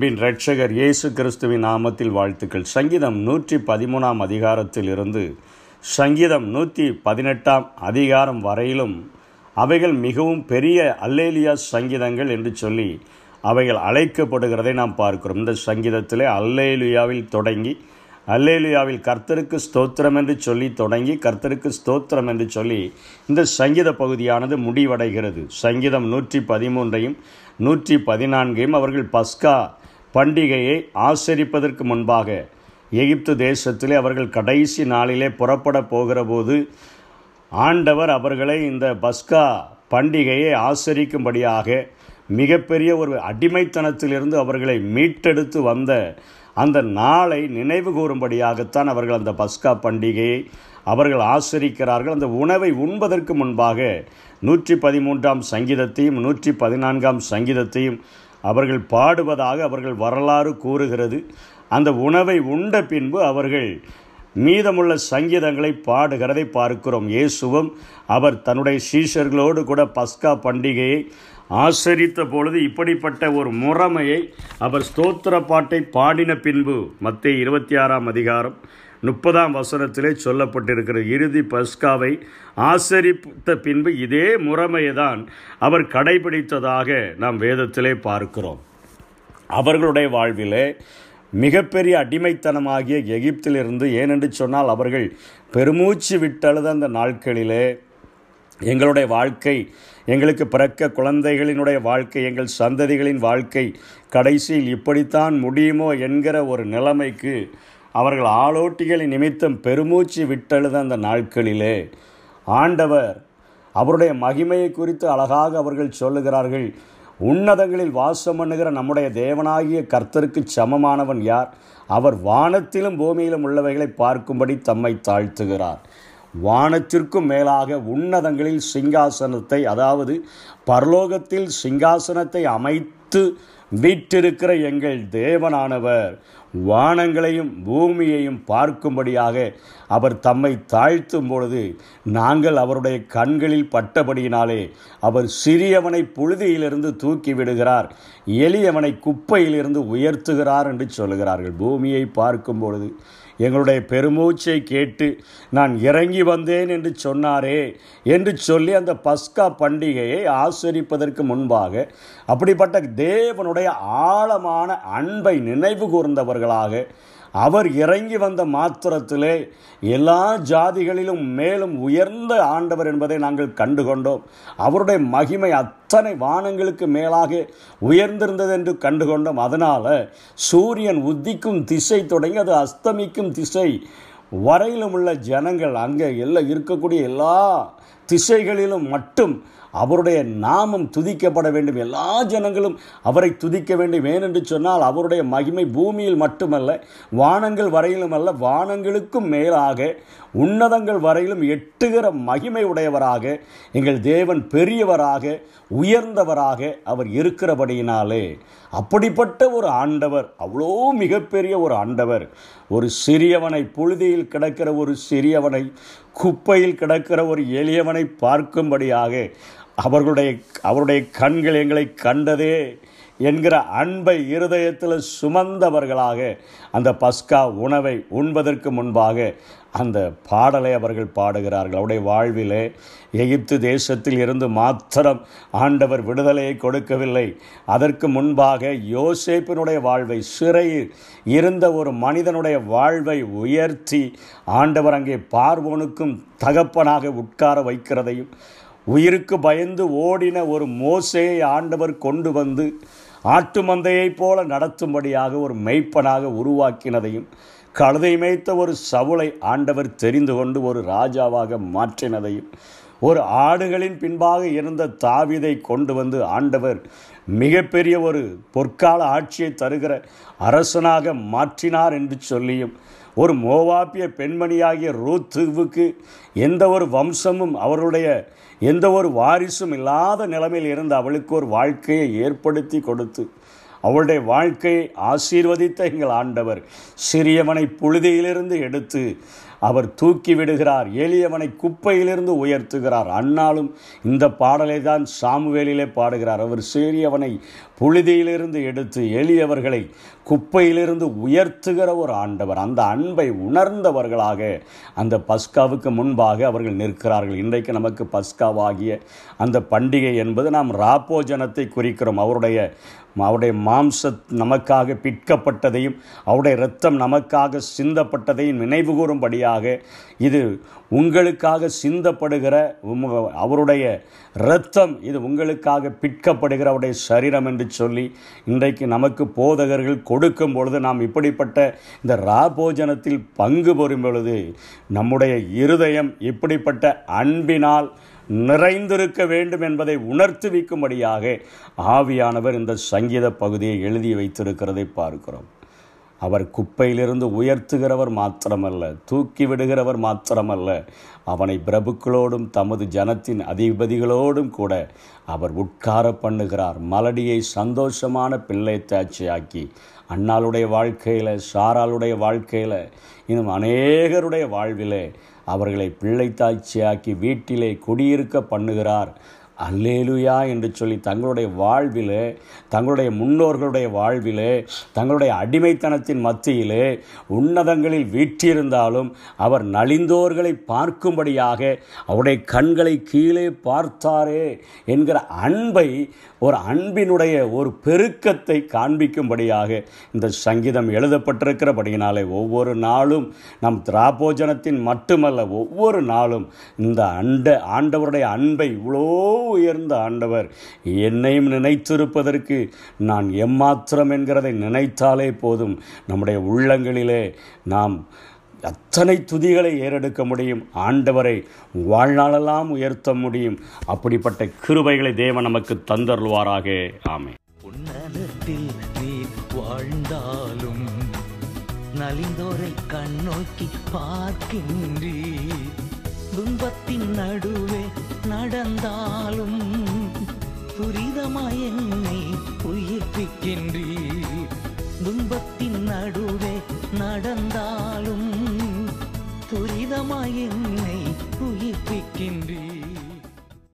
அன்பின் இரட்சகர் இயேசு கிறிஸ்துவின் நாமத்தில் வாழ்த்துக்கள். சங்கீதம் நூற்றி பதிமூணாம் அதிகாரத்தில் இருந்து சங்கீதம் நூற்றி பதினெட்டாம் அதிகாரம் வரையிலும் அவைகள் மிகவும் பெரிய அல்லேலியா சங்கீதங்கள் என்று சொல்லி அவைகள் அழைக்கப்படுகிறதை நாம் பார்க்கிறோம். இந்த சங்கீதத்திலே அல்லேலியாவில் தொடங்கி அல்லேலியாவில் கர்த்தருக்கு ஸ்தோத்திரம் என்று சொல்லி தொடங்கி கர்த்தருக்கு ஸ்தோத்திரம் என்று சொல்லி இந்த சங்கீத பகுதியானது முடிவடைகிறது. சங்கீதம் நூற்றி பதிமூன்றையும் நூற்றி பதினான்கையும் அவர்கள் பஸ்கா பண்டிகையை ஆசரிப்பதற்கு முன்பாக எகிப்து தேசத்திலே அவர்கள் கடைசி நாளிலே புறப்பட போகிறபோது ஆண்டவர் அவர்களை இந்த பஸ்கா பண்டிகையை ஆசரிக்கும்படியாக மிகப்பெரிய ஒரு அடிமைத்தனத்திலிருந்து அவர்களை மீட்டெடுத்து வந்த அந்த நாளை நினைவு கூறும்படியாகத்தான் அவர்கள் அந்த பஸ்கா பண்டிகையை அவர்கள் ஆசரிக்கிறார்கள். அந்த உணவை உண்பதற்கு முன்பாக நூற்றி பதிமூன்றாம் சங்கீதத்தையும் நூற்றி பதினான்காம் சங்கீதத்தையும் அவர்கள் பாடுவதாக அவர்கள் வரலாறு கூறுகிறது. அந்த உணவை உண்ட பின்பு அவர்கள் மீதமுள்ள சங்கீதங்களை பாடுகிறதை பார்க்கிறோம். இயேசுவும் அவர் தன்னுடைய சீஷர்களோடு கூட பஸ்கா பண்டிகையை ஆசரித்த பொழுது இப்படிப்பட்ட ஒரு முறைமையை அவர் ஸ்தோத்திர பாட்டை பாடின பின்பு மத்திய இருபத்தி ஆறாம் அதிகாரம் முப்பதாம் வசனத்திலே சொல்லப்பட்டிருக்கிற இறுதி பஸ்காவை ஆசரித்த பின்பு இதே முறைமையை தான் அவர் கடைபிடித்ததாக நாம் வேதத்திலே பார்க்கிறோம். அவர்களுடைய வாழ்விலே மிகப்பெரிய அடிமைத்தனமாகிய எகிப்திலிருந்து ஏனென்று சொன்னால் அவர்கள் பெருமூச்சு விட்டழுத அந்த நாட்களிலே எங்களுடைய வாழ்க்கை எங்களுக்கு பிறக்க குழந்தைகளினுடைய வாழ்க்கை எங்கள் சந்ததிகளின் வாழ்க்கை கடைசியில் இப்படித்தான் முடியுமோ என்கிற ஒரு நிலைமைக்கு அவர்கள் ஆளோட்டிகளின் நிமித்தம் பெருமூச்சு விட்டழுத அந்த நாட்களிலே. ஆண்டவர் அவருடைய மகிமையை குறித்து அழகாக அவர்கள் சொல்லுகிறார்கள். உன்னதங்களில் வாசம் பண்ணுகிற நம்முடைய தேவனாகிய கர்த்தருக்கு சமமானவன் யார்? அவர் வானத்திலும் பூமியிலும் உள்ளவைகளை பார்க்கும்படி தம்மை தாழ்த்துகிறார். வானத்திற்கும் மேலாக உன்னதங்களில் சிங்காசனத்தை அதாவது பரலோகத்தில் சிங்காசனத்தை அமைத்து வீற்றிருக்கிற எங்கள் தேவனானவர் வானங்களையும் பூமியையும் பார்க்கும்படியாக அவர் தம்மை தாழ்த்தும் பொழுது நாங்கள் அவருடைய கண்களில் பட்டபடியினாலே அவர் சிறியவனை புழுதியிலிருந்து தூக்கி விடுகிறார் எளியவனை குப்பையிலிருந்து உயர்த்துகிறார் என்று சொல்கிறார்கள் பூமியை பார்க்கும் பொழுது எங்களுடைய பெருமூச்சை கேட்டு நான் இறங்கி வந்தேன் என்று சொன்னாரே என்று சொல்லி அந்த பஸ்கா பண்டிகையை ஆசரிப்பதற்கு முன்பாக அப்படிப்பட்ட தேவனுடைய ஆழமான அன்பை நினைவு கூர்ந்தவர்களாக அவர் இறங்கி வந்த மாத்திரத்திலே எல்லா ஜாதிகளிலும் மேலும் உயர்ந்த ஆண்டவர் என்பதை நாங்கள் கண்டுகொண்டோம். அவருடைய மகிமை அத்தனை வானங்களுக்கு மேலாக உயர்ந்திருந்தது என்று கண்டுகொண்டோம். அதனால் சூரியன் உத்திக்கும் திசை தொடங்கி அது அஸ்தமிக்கும் திசை வரையிலும் உள்ள ஜனங்கள் அங்கே எல்லாம் இருக்கக்கூடிய எல்லா திசைகளிலும் மட்டும் அவருடைய நாமம் துதிக்கப்பட வேண்டும். எல்லா ஜனங்களும் அவரை துதிக்க வேண்டும். ஏனென்று சொன்னால் அவருடைய மகிமை பூமியில் மட்டுமல்ல வானங்கள் வரையிலும் அல்ல வானங்களுக்கும் மேலாக உன்னதங்கள் வரையிலும் எட்டுகிற மகிமை உடையவராக எங்கள் தேவன் பெரியவராக உயர்ந்தவராக அவர் இருக்கிறபடியினாலே. அப்படிப்பட்ட ஒரு ஆண்டவர் அவ்வளோ மிகப்பெரிய ஒரு ஆண்டவர். ஒரு சிறியவனை புழுதியில் கிடக்கிற ஒரு சிறியவனை குப்பையில் கிடக்கிற ஒரு எளியவனை பார்க்கும்படியாக அவர்களுடைய அவருடைய கண்கள் எங்களை கண்டதே என்கிற அன்பை இருதயத்தில் சுமந்தவர்களாக அந்த பஸ்கா உணவை உண்பதற்கு முன்பாக அந்த பாடலை அவர்கள் பாடுகிறார்கள். அவருடைய வாழ்விலே எகிப்து தேசத்தில் இருந்து மாத்திரம் ஆண்டவர் விடுதலையை கொடுக்கவில்லை. அதற்கு முன்பாக யோசேப்பினுடைய வாழ்வை சிறையில் இருந்த ஒரு மனிதனுடைய வாழ்வை உயர்த்தி ஆண்டவர் அங்கே பார்வோனுக்கும் தகப்பனாக உட்கார வைக்கிறதையும் உயிருக்கு பயந்து ஓடின ஒரு மோசையை ஆண்டவர் கொண்டு வந்து ஆட்டு மந்தையைப் போல நடத்தும்படியாக ஒரு மெய்ப்பனாக உருவாக்கினதையும் கழுதை மேய்த்த ஒரு சவுளை ஆண்டவர் தெரிந்து கொண்டு ஒரு ராஜாவாக மாற்றினதையும் ஒரு ஆடுகளின் பின்பாக இருந்த தாவிதை கொண்டு வந்து ஆண்டவர் மிகப்பெரிய ஒரு பொற்கால ஆட்சியை தருகிற அரசனாக மாற்றினார் என்று சொல்லியும் ஒரு மோவாப்பிய பெண்மணியாகிய ரூத்துவுக்கு எந்த ஒரு வம்சமும் அவருடைய எந்த ஒரு வாரிசும் இல்லாத நிலைமையில் இருந்து அவளுக்கு ஒரு வாழ்க்கையை ஏற்படுத்தி கொடுத்து அவளுடைய வாழ்க்கையை ஆசீர்வதித்த எங்கள் ஆண்டவர். சிறியவனை புழுதியிலிருந்து எடுத்து அவர் தூக்கி விடுகிறார். எளியவனை குப்பையிலிருந்து உயர்த்துகிறார். அன்னாலும் இந்த பாடலை தான் சாமுவேலிலே பாடுகிறார். அவர் சிறியவனை புழுதியிலிருந்து எடுத்து எளியவர்களை குப்பையிலிருந்து உயர்த்துகிற ஒரு ஆண்டவர். அந்த அன்பை உணர்ந்தவர்களாக அந்த பஸ்காவுக்கு முன்பாக அவர்கள் நிற்கிறார்கள். இன்றைக்கு நமக்கு பஸ்காவாகிய அந்த பண்டிகை என்பது நாம் ராப்போஜனத்தை குறிக்கிறோம். அவருடைய அவருடைய மாம்ச நமக்காக பிற்கப்பட்டதையும் அவருடைய இரத்தம் நமக்காக சிந்தப்பட்டதையும் நினைவு கூறும்படியாக இது உங்களுக்காக சிந்தப்படுகிற உம்- அவருடைய இரத்தம் இது உங்களுக்காக பிற்கப்படுகிற அவருடைய சரீரம் என்று சொல்லி இன்றைக்கு நமக்கு போதகர்கள் கொடுக்கும் பொழுது நாம் இப்படிப்பட்ட இந்த ராபோஜனத்தில் பங்கு பெறும் பொழுது நம்முடைய இருதயம் இப்படிப்பட்ட அன்பினால் நிறைந்திருக்க வேண்டும் என்பதை உணர்த்துவிக்கும்படியாக ஆவியானவர் இந்த சங்கீத பகுதியை எழுதி வைத்திருக்கிறதை பார்க்கிறோம். அவர் குப்பையிலிருந்து உயர்த்துகிறவர் மாத்திரமல்ல தூக்கி விடுகிறவர் மாத்திரமல்ல. அவனை பிரபுக்களோடும் தமது ஜனத்தின் அதிபதிகளோடும் கூட அவர் உட்கார பண்ணுகிறார். மலடியை சந்தோஷமான பிள்ளை தாட்சியாக்கி அண்ணாளுடைய வாழ்க்கையில் சாராளுடைய வாழ்க்கையில் இன்னும் அநேகருடைய வாழ்விலே அவர்களை பிள்ளை வீட்டிலே குடியிருக்க பண்ணுகிறார். அல்லேலுயா என்று சொல்லி தங்களுடைய வாழ்விலே தங்களுடைய முன்னோர்களுடைய வாழ்விலே தங்களுடைய அடிமைத்தனத்தின் மத்தியிலே உன்னதங்களில் வீற்றிருந்தாலும் அவர் நலிந்தோர்களை பார்க்கும்படியாக அவருடைய கண்களை கீழே பார்த்தாரே என்கிற அன்பை ஒரு அன்பினுடைய ஒரு பெருக்கத்தை காண்பிக்கும்படியாக இந்த சங்கீதம் எழுதப்பட்டிருக்கிறபடியினாலே ஒவ்வொரு நாளும் நம் திராபோஜனத்தின் மட்டுமல்ல ஒவ்வொரு நாளும் இந்த அண்ட ஆண்டவருடைய அன்பை இவ்வளோ உயர்ந்த ஆண்டவர். என்னையும் நினைத்திருப்பதற்கு நான் எம்மாத்திரம் என்கிறதை நினைத்தாலே போதும். நம்முடைய உள்ளங்களிலே நாம் அத்தனை துதிகளை ஏறெடுக்க முடியும். ஆண்டவரை வாழ்நாளெல்லாம் உயர்த்த முடியும். அப்படிப்பட்ட கிருபைகளை தேவன் நமக்கு தந்தருள்வாராக. ஆமே உன்னதத்தில் நீ வாழ்ந்தாலும் நலிந்தோரை கண்ணோக்கி பார்க்கின்றீ துன்பத்தின் நடுவே நடந்தாலும் துரிதமாய் என்னை உயிர்ப்பிக்கின்றீ துன்பத்தின் நடுவே நடந்தாலும் துரிதமாய் என்னை உயிர்ப்பிக்கின்றீ